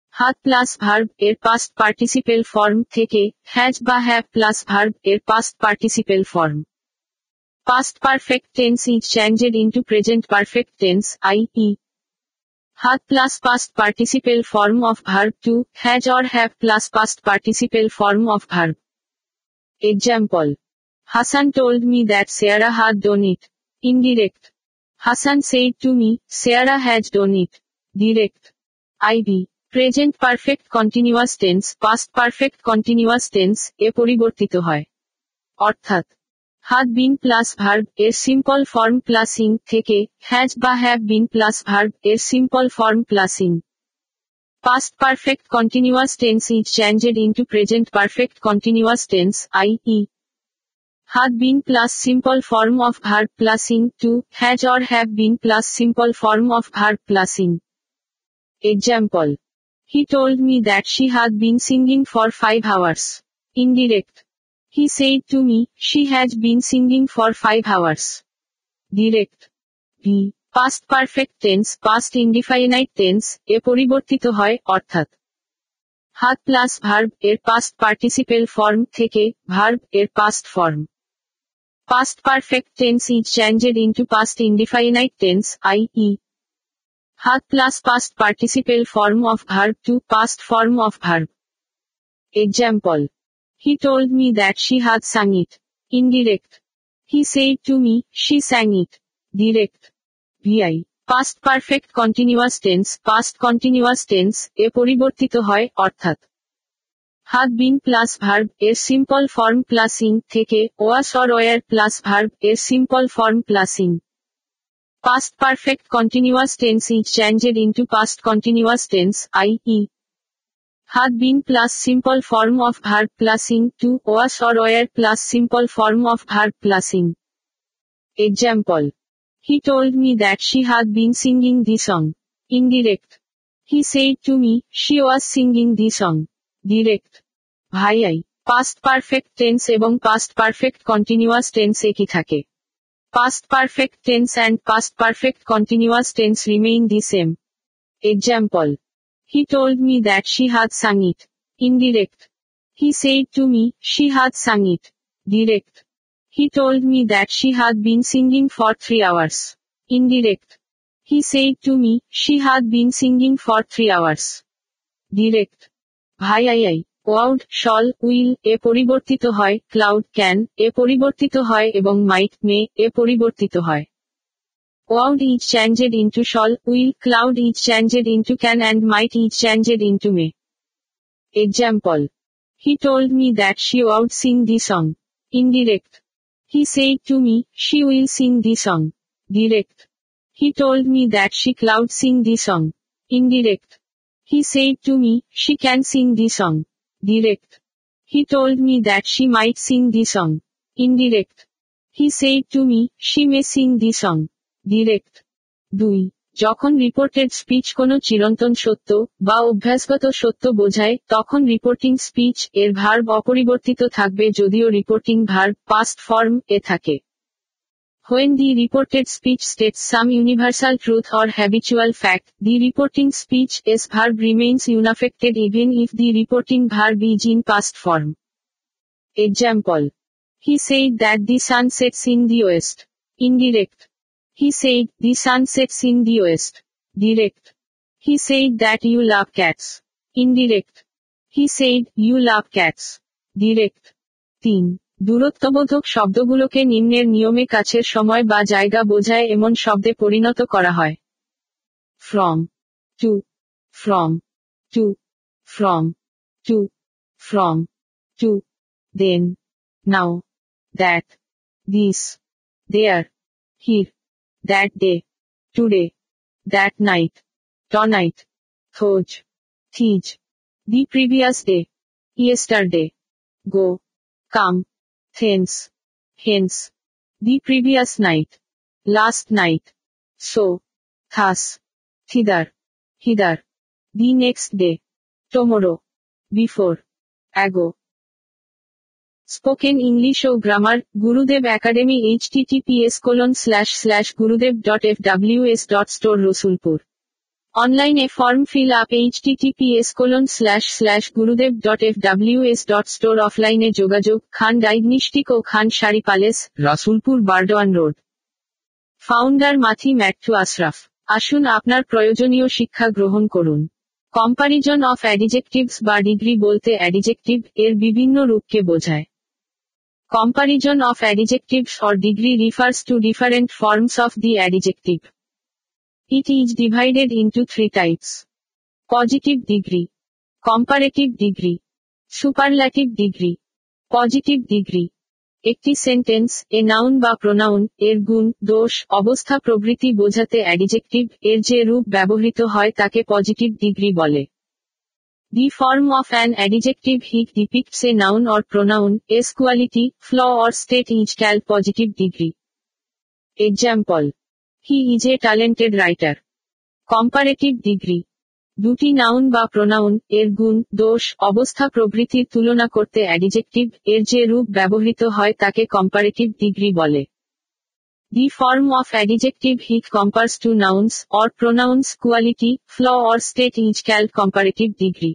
had plus verb এর past participle form থেকে has বা have plus verb এর past participle form Past perfect tense is changed into present perfect tense i e had plus past participle form of verb to, has or have plus past participle form of verb. Example. Hassan told me that Sarah had done it. Indirect. Hassan said to me, Sarah has done it. Direct. IB. Present perfect continuous tense past perfect continuous tense এ পরিবর্তিত হয় অর্থাৎ হাত been plus verb এর simple form plus ing থেকে has বা have been plus verb এর simple form plus ing past perfect continuous tense is changed into present perfect continuous tense i e had been plus simple form of verb plusing to, has or have been plus simple form of verb plusing. Example. He told me that she had been singing for five hours. Indirect. He said to me, she has been singing for five hours. Direct. V. Past perfect tense, past indefinite tense, এ পরিবর্তিত হয়, অর্থাৎ had plus verb এর past participle form থেকে verb এর past form past perfect tense is changed into past indefinite tense i e had plus past participle form of verb to past form of verb. Example. He told me that she had sung it. Indirect. He said to me, she sang it. Direct. VI. Past perfect continuous tense, past continuous tense, এ পরিবর্তিত হয়, অর্থাৎ হাত been plus verb এর simple form plus ing থেকে was or were plus verb এর simple form plus ing Past perfect continuous tense is changed into past continuous tense, i.e. had been plus simple form of verb plusing to was or were plus simple form of verb plusing. Example. He told me that she had been singing the song. Indirect. He said to me, she was singing the song. Direct. ভাই I past perfect tense এবং past perfect continuous tense একই থাকে Past perfect tense and past perfect continuous tense remain the same. Example. He told me that she had sung it. Indirect. He said to me, she had sung it. Direct. He told me that she had been singing for three hours. Indirect. He said to me, she had been singing for three hours. Direct. ভাই i i would shall will এ পরিবর্তিত হয় could can এ পরিবর্তিত হয় এবং মাইট মে এ পরিবর্তিত হয় Wound each changed into shall, will, cloud each changed into can and might each changed into may. Example. He told me that she would sing the song. Indirect. He said to me, she will sing the song. Direct. He told me that she cloud sing the song. Indirect. He said to me, she can sing the song. Direct. He told me that she might sing the song. Indirect. He said to me, she may sing the song. Direct দুই, যখন reported speech কোনো চিরন্তন সত্য বা অভ্যাসগত সত্য বোঝায়, তখন reporting speech এর ভার অপরিবর্তিত থাকবে যদিও রিপোর্টিং ভার্ব পাস্ট ফর্ম এ থাকে। When the reported speech state some universal truth or habitual fact the reporting speech's verb remains unaffected even if the reporting verb is in past form example he said that the sun sets in the west indirect He said the sun sets in the west. Direct. He said that you love cats. Indirect. He said you love cats. Direct. 3. দূরত্ববোধক শব্দগুলোকে নিম্নের নিয়মে কাছের সময় বা জায়গা বোঝায় এমন শব্দে পরিণত করা হয় from to from to from to from to then now that this there here that day, today, that night, tonight, thoj, teach, the previous day, yesterday, go, come, hence, hence, the previous night, last night, so, thus, thither, hither, the next day, tomorrow, before, ago, spoken English O grammar Gurudev academy HTTPS colon slash slash Gurudev dot F W S dot store Rasulpur অনলাইনে form fill up HTTPS colon slash slash Gurudev dot F W S dot store অফলাইনে যোগাযোগ Khan diagnostic ও Khan sari palace Rasulpur Burdwan road founder মাথি ম্যাট্টু Ashraf আসুন আপনার প্রয়োজনীয় শিক্ষা গ্রহণ করুন। Comparison of adjectives বা ডিগ্রি বলতে অ্যাডিজেক্টিভ এর বিভিন্ন রূপকে বোঝায়। Comparison of adjectives or degree refers to different forms of the adjective It is divided into three types. Positive degree. Comparative degree. Superlative degree. Positive degree. একটি sentence এ noun বা pronoun এর গুণ, দোষ, অবস্থা প্রভৃতি বোঝাতে অ্যাডিজেক্টিভ এর যে রূপ ব্যবহৃত হয় তাকে পজিটিভ ডিগ্রি বলে the form of an adjective which depicts a noun or pronoun as quality flaw or state is call positive degree example he is a talented writer comparative degree দুটি noun বা pronoun এর গুণ, দোষ, অবস্থা প্রভৃতির তুলনা করতে অ্যাডিজেক্টিভ এর যে রূপ ব্যবহৃত হয় তাকে কম্পারেটিভ ডিগ্রি বলে। The form of adjective which compares two nouns or pronouns quality flaw or state is called comparative degree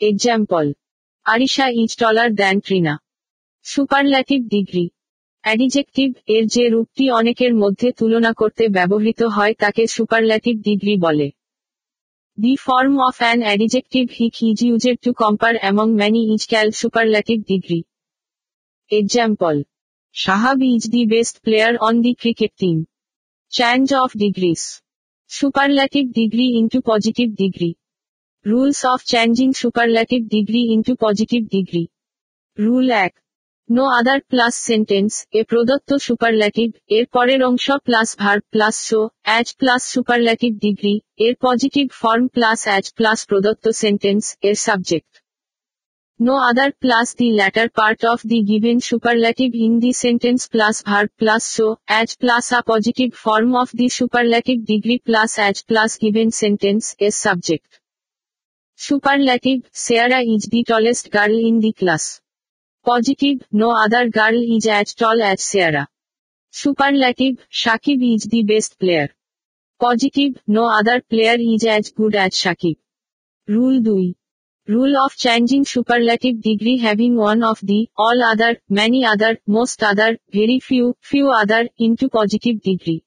example Arisha is taller than Trina superlative degree adjective এর যে রূপটি অনেকের মধ্যে তুলনা করতে ব্যবহৃত হয় তাকে সুপারল্যাটিভ ডিগ্রি বলে। The form of an adjective which is used to compare among many is called superlative degree example Sahab is the best player on the cricket team change of degrees superlative degree into positive degree Rules of changing superlative degree into positive degree. Rule 1. No other plus sentence এ প্রদত্ত superlative এর পরের অংশ plus verb plus so as plus superlative degree এর positive form plus as plus প্রদত্ত sentence এর subject no other plus the latter part of the given superlative in the sentence plus verb plus so, as plus a positive form of the superlative degree plus as plus given sentence is subject. Superlative, Sarah is the tallest girl in the class. Positive, no other girl is as tall as Sarah. Superlative, Shakib is the best player. Positive, no other player is as good as Shakib. Rule 2 Rule of changing superlative degree having one of the, all other, many other, most other, very few, few other, into positive degree.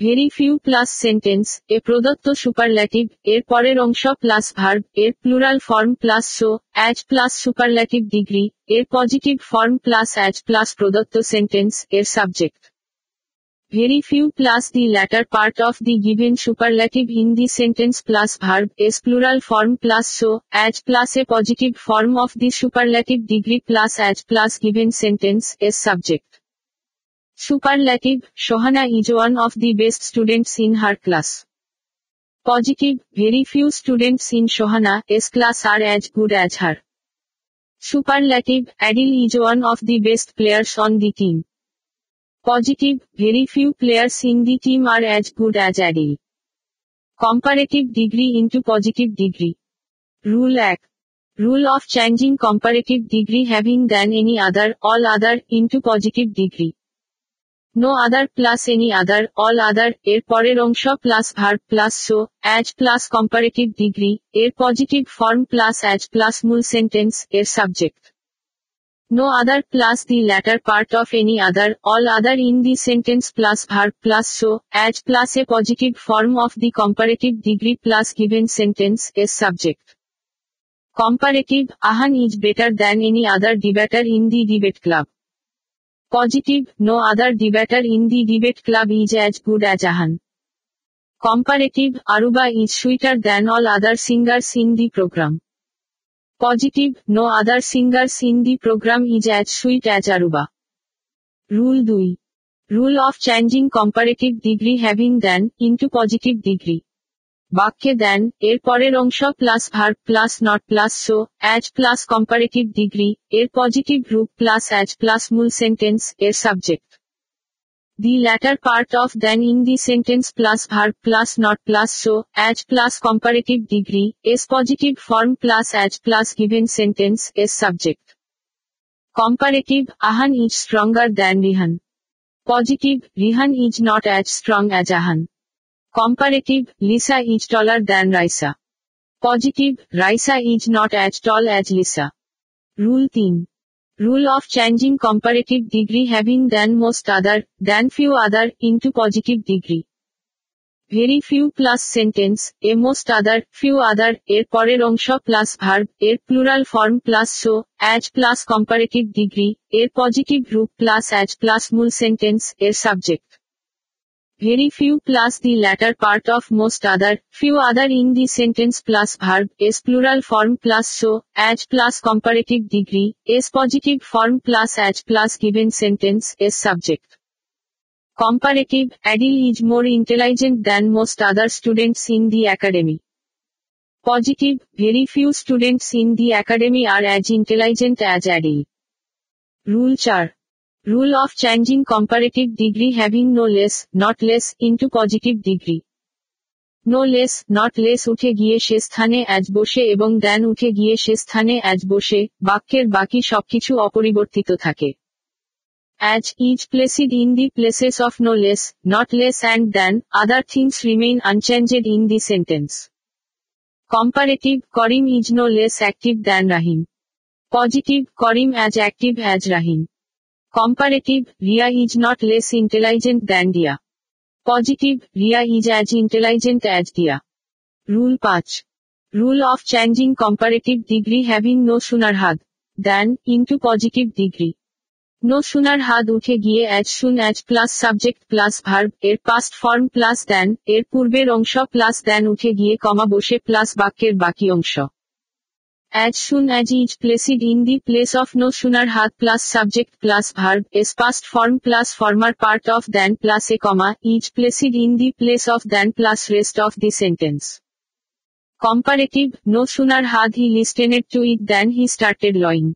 Very few plus sentence এ প্রদত্ত superlative এর পরের অংশ plus verb এর plural form plus so as plus superlative degree এর positive form plus as plus প্রদত্ত sentence এর subject very few plus the latter part of the given superlative in the sentence plus verb is plural form plus so, as plus a positive form of the superlative degree plus as plus given sentence is subject. Superlative, Shohana is one of the best students in her class. Positive, very few students in Shohana s class are as good as her. Superlative, Adil is one of the best players on the team Positive, very few players in the team are as good as Adil. Comparative degree into positive degree. Rule 1. Rule of changing comparative degree having than any other, all other, into positive degree. No other plus any other all other এর পরের অংশ plus verb plus so as plus comparative degree এর positive form plus as plus মূল sentence এর subject no other plus the latter part of any other, all other in the sentence plus verb plus so, as plus a positive form of the comparative degree plus given sentence is subject. Comparative, Ahan is better than any other debater in the debate club. Positive, no other debater in the debate club is as good as Ahan. Comparative, Aruba is sweeter than all other singers in the program. Positive no other singer in the program is at sweet as Aruba rule দুই rule of changing comparative degree having than into positive degree বাক্যে দেন এর পরের অংশ plus verb plus not plus so as plus comparative degree এর positive রুপ plus as plus মূল sentence এর subject the latter part of than in the sentence plus verb plus not plus so, as plus comparative degree, is positive form plus as plus given sentence is subject. Comparative, ahan is stronger than rihan. Positive, rihan is not as strong as ahan. Comparative, Lisa is taller than Raisa. Positive, Raisa is not as tall as Lisa. Rule 3 Rule of changing comparative degree having than most other, than few other, into positive degree. Very few plus sentence, a most other, few other, এর পরের অংশ plus verb এর plural form plus so as plus comparative degree এর positive রূপ plus as plus মূল sentence এর subject very few plus the latter part of most other, few other in the sentence plus verb, is plural form plus so, as plus comparative degree, is positive form plus as plus given sentence, is subject. Comparative, Adil is more intelligent than most other students in the academy. Positive, very few students in the academy are as intelligent as Adil. Rule 4. Rule of changing comparative degree having no less, not less, into positive degree. No less not less উঠে গিয়ে সে স্থানে as বসে এবং দেন উঠে গিয়ে সে স্থানে as বসে বাক্যের বাকি সবকিছু অপরিবর্তিত থাকে। As is placed in the places of no less not less and then other things remain unchanged in the sentence comparative Karim is no less active than Rahim positive Karim as active as Rahim Comparative, Ria is not less intelligent than Dia. Positive, Ria is as intelligent as Dia. Rule 5. Rule of changing comparative degree having no sooner had than into positive degree. No sooner হাত উঠে গিয়ে as soon as plus subject plus verb এর past form plus than এর পূর্বের অংশ plus দেন উঠে গিয়ে কমা বসে প্লাস বাক্যের বাকি অংশ As soon as is placed in the place of no sooner hath subject verb is past form former part of than a comma is placed in the place of than rest of the sentence. Comparative, no sooner had he listened to it than he started lawing.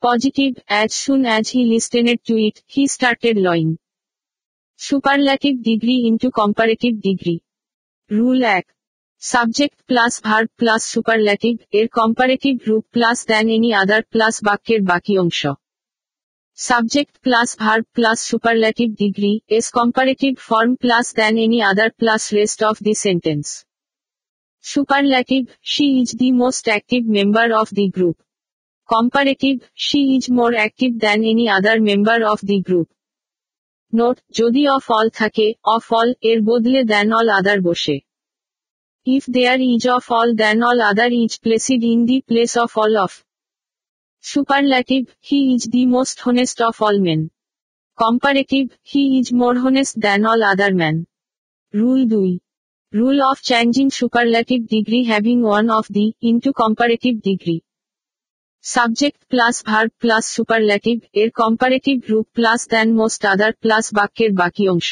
Positive, as soon as he listened to it, he started lawing. Superlative degree into comparative degree. Rule 1. subject plus verb plus superlative এর comparative রূপ plus than any other plus বাক্যের বাকি অংশ subject plus verb plus superlative degree as comparative form plus than any other plus rest of the sentence superlative she is the most active member of the group comparative she is more active than any other member of the group note যদি of all থাকে of all এর বদলে দেন all other বসে If there is of all then all other is placed in the place of all of. Superlative, he is the most honest of all men. Comparative, he is more honest than all other men. Rule 2. Rule of changing superlative degree having one of the into comparative degree. Subject plus verb plus superlative এর comparative রূপ plus than most other plus বাক্যের বাকি অংশ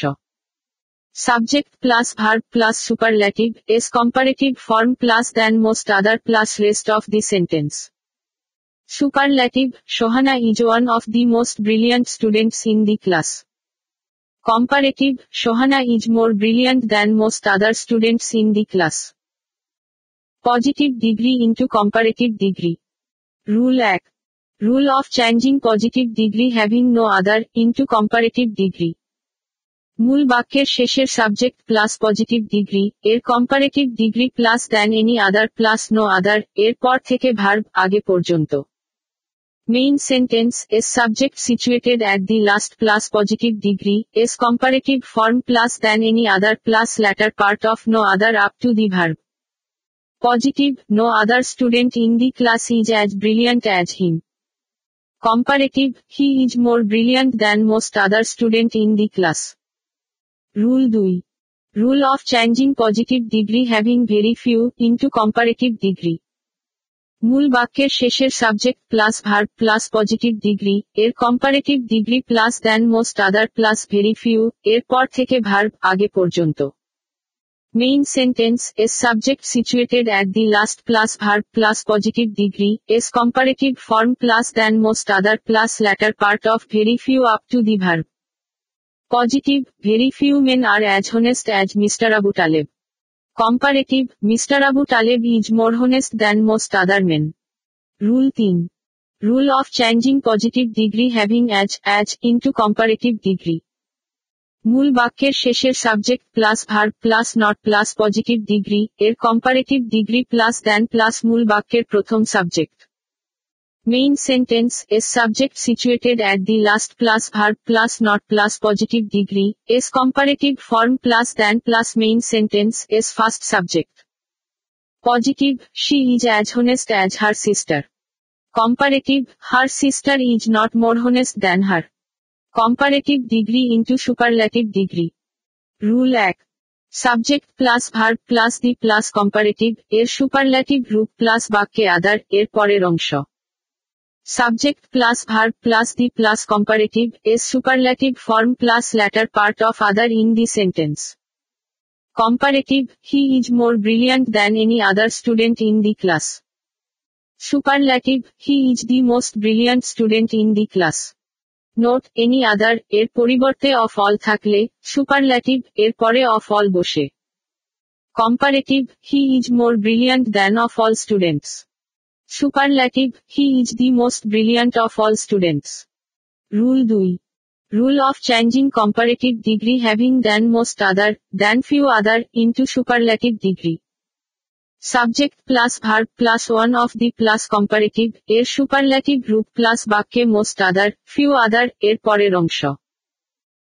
Subject plus verb plus superlative is comparative form plus than most other plus rest of the sentence. Superlative, Shohana is one of the most brilliant students in the class. Comparative, Shohana is more brilliant than most other students in the class. Positive degree into comparative degree. Rule 1. Rule of changing positive degree having no other into comparative degree. মূল বাক্যের শেষের subject plus positive degree এর comparative degree plus than any other plus no other এর পর থেকে verb আগে পর্যন্ত main sentence as subject situated at the last plus positive degree as comparative form plus than any other plus latter part of no other up to the verb positive no other student in the class is as brilliant as him comparative he is more brilliant than most other student in the class Rule 2. Rule of changing positive degree having very few into comparative degree. মূল বাক্যের শেষের subject plus verb plus positive degree এর comparative degree plus than most other plus very few এর পর থেকে verb আগে পর্যন্ত main sentence's subject situated at the last plus verb plus positive degree's comparative form plus than most other plus latter part of very few up to the verb Positive, very few men are as honest as Mr. Abu Talib. Comparative, Mr. Abu Talib is more honest than most other men. Rule 3. Rule of changing positive degree having as, as, into comparative degree. মূল বাক্যের শেষের subject plus verb plus not plus positive degree এর comparative degree plus than plus মূল বাক্যের প্রথম subject Main sentence is subject situated at the last plus verb plus not plus positive degree, is comparative form plus than plus main sentence is first subject. Positive, she is as honest as her sister. Comparative, her sister is not more honest than her. Comparative degree into superlative degree. Rule 1. Subject plus verb plus the plus comparative এর superlative রূপ plus বাক্যে other এর পরের অংশ Subject plus verb plus the plus comparative is superlative form plus latter part of other in the sentence. Comparative, he is more brilliant than any other student in the class. Superlative, he is the most brilliant student in the class. Note any other এর পরিবর্তে of all থাকলে superlative এর পরে of all বসে comparative he is more brilliant than of all students Superlative, he is the most brilliant of all students. Rule 2. Rule of changing comparative degree having than most other, than few other, into superlative degree. Subject plus verb plus one of the plus comparative, এর superlative রূপ plus বাক্যে most other, few other, এর পরের অংশ.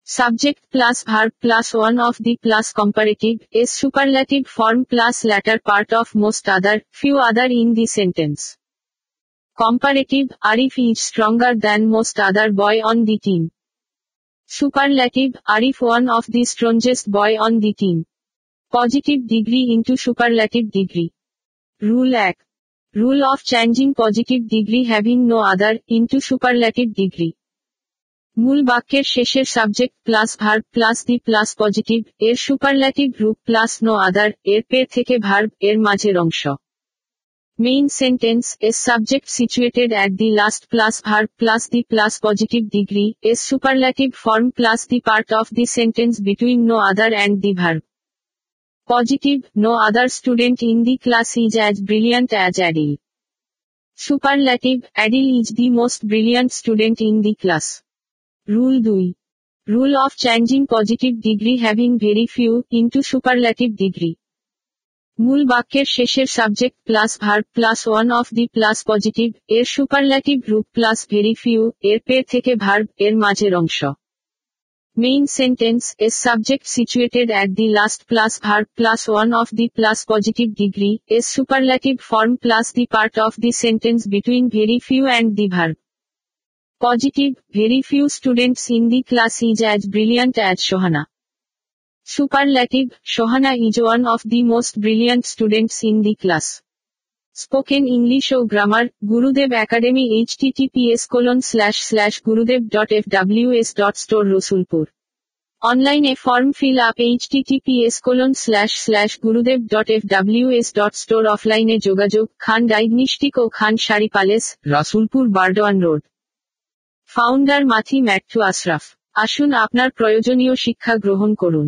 Subject plus verb plus one of the plus comparative is superlative form plus latter part of most other, few other in the sentence. Comparative, Arif is stronger than most other boy on the team. Superlative, Arif one of the strongest boy on the team. Positive degree into superlative degree. Rule 1. Rule of changing positive degree having no other, into superlative degree. মূল বাক্যের শেষের subject plus verb plus the plus positive এর superlative রূপ plus no other এর পের থেকে verb এর মাঝের অংশ main sentence as subject situated at the last plus verb plus the plus positive degree as superlative form plus the part of the sentence between no other and the verb positive no other student in the class is as brilliant as Adil superlative Adil is the most brilliant student in the class Rule 2. Rule of changing positive degree having very few into superlative degree. মূল বাক্যের শেষের subject plus verb plus one of the plus positive এর superlative রূপ plus very few এর পে থেকে verb এর মাঝের অংশ main sentence's subject situated at the last plus verb plus one of the plus positive degree's superlative form plus the part of the sentence between very few and the verb Positive, very few students in the class is as brilliant as Shohana. Superlative, Shohana is one of the most brilliant students in the class. Spoken English O grammar Gurudev academy https colon slash slash gurudev dot fws dot store Rasulpur অনলাইনে form fill up https colon slash slash gurudev dot fws dot store অফলাইনে যোগাযোগ Khan diagnostic ও Khan sari palace Rasulpur Burdwan road founder মাথি ম্যাট্টু Ashraf আসুন আপনার প্রয়োজনীয় শিক্ষা গ্রহণ করুন।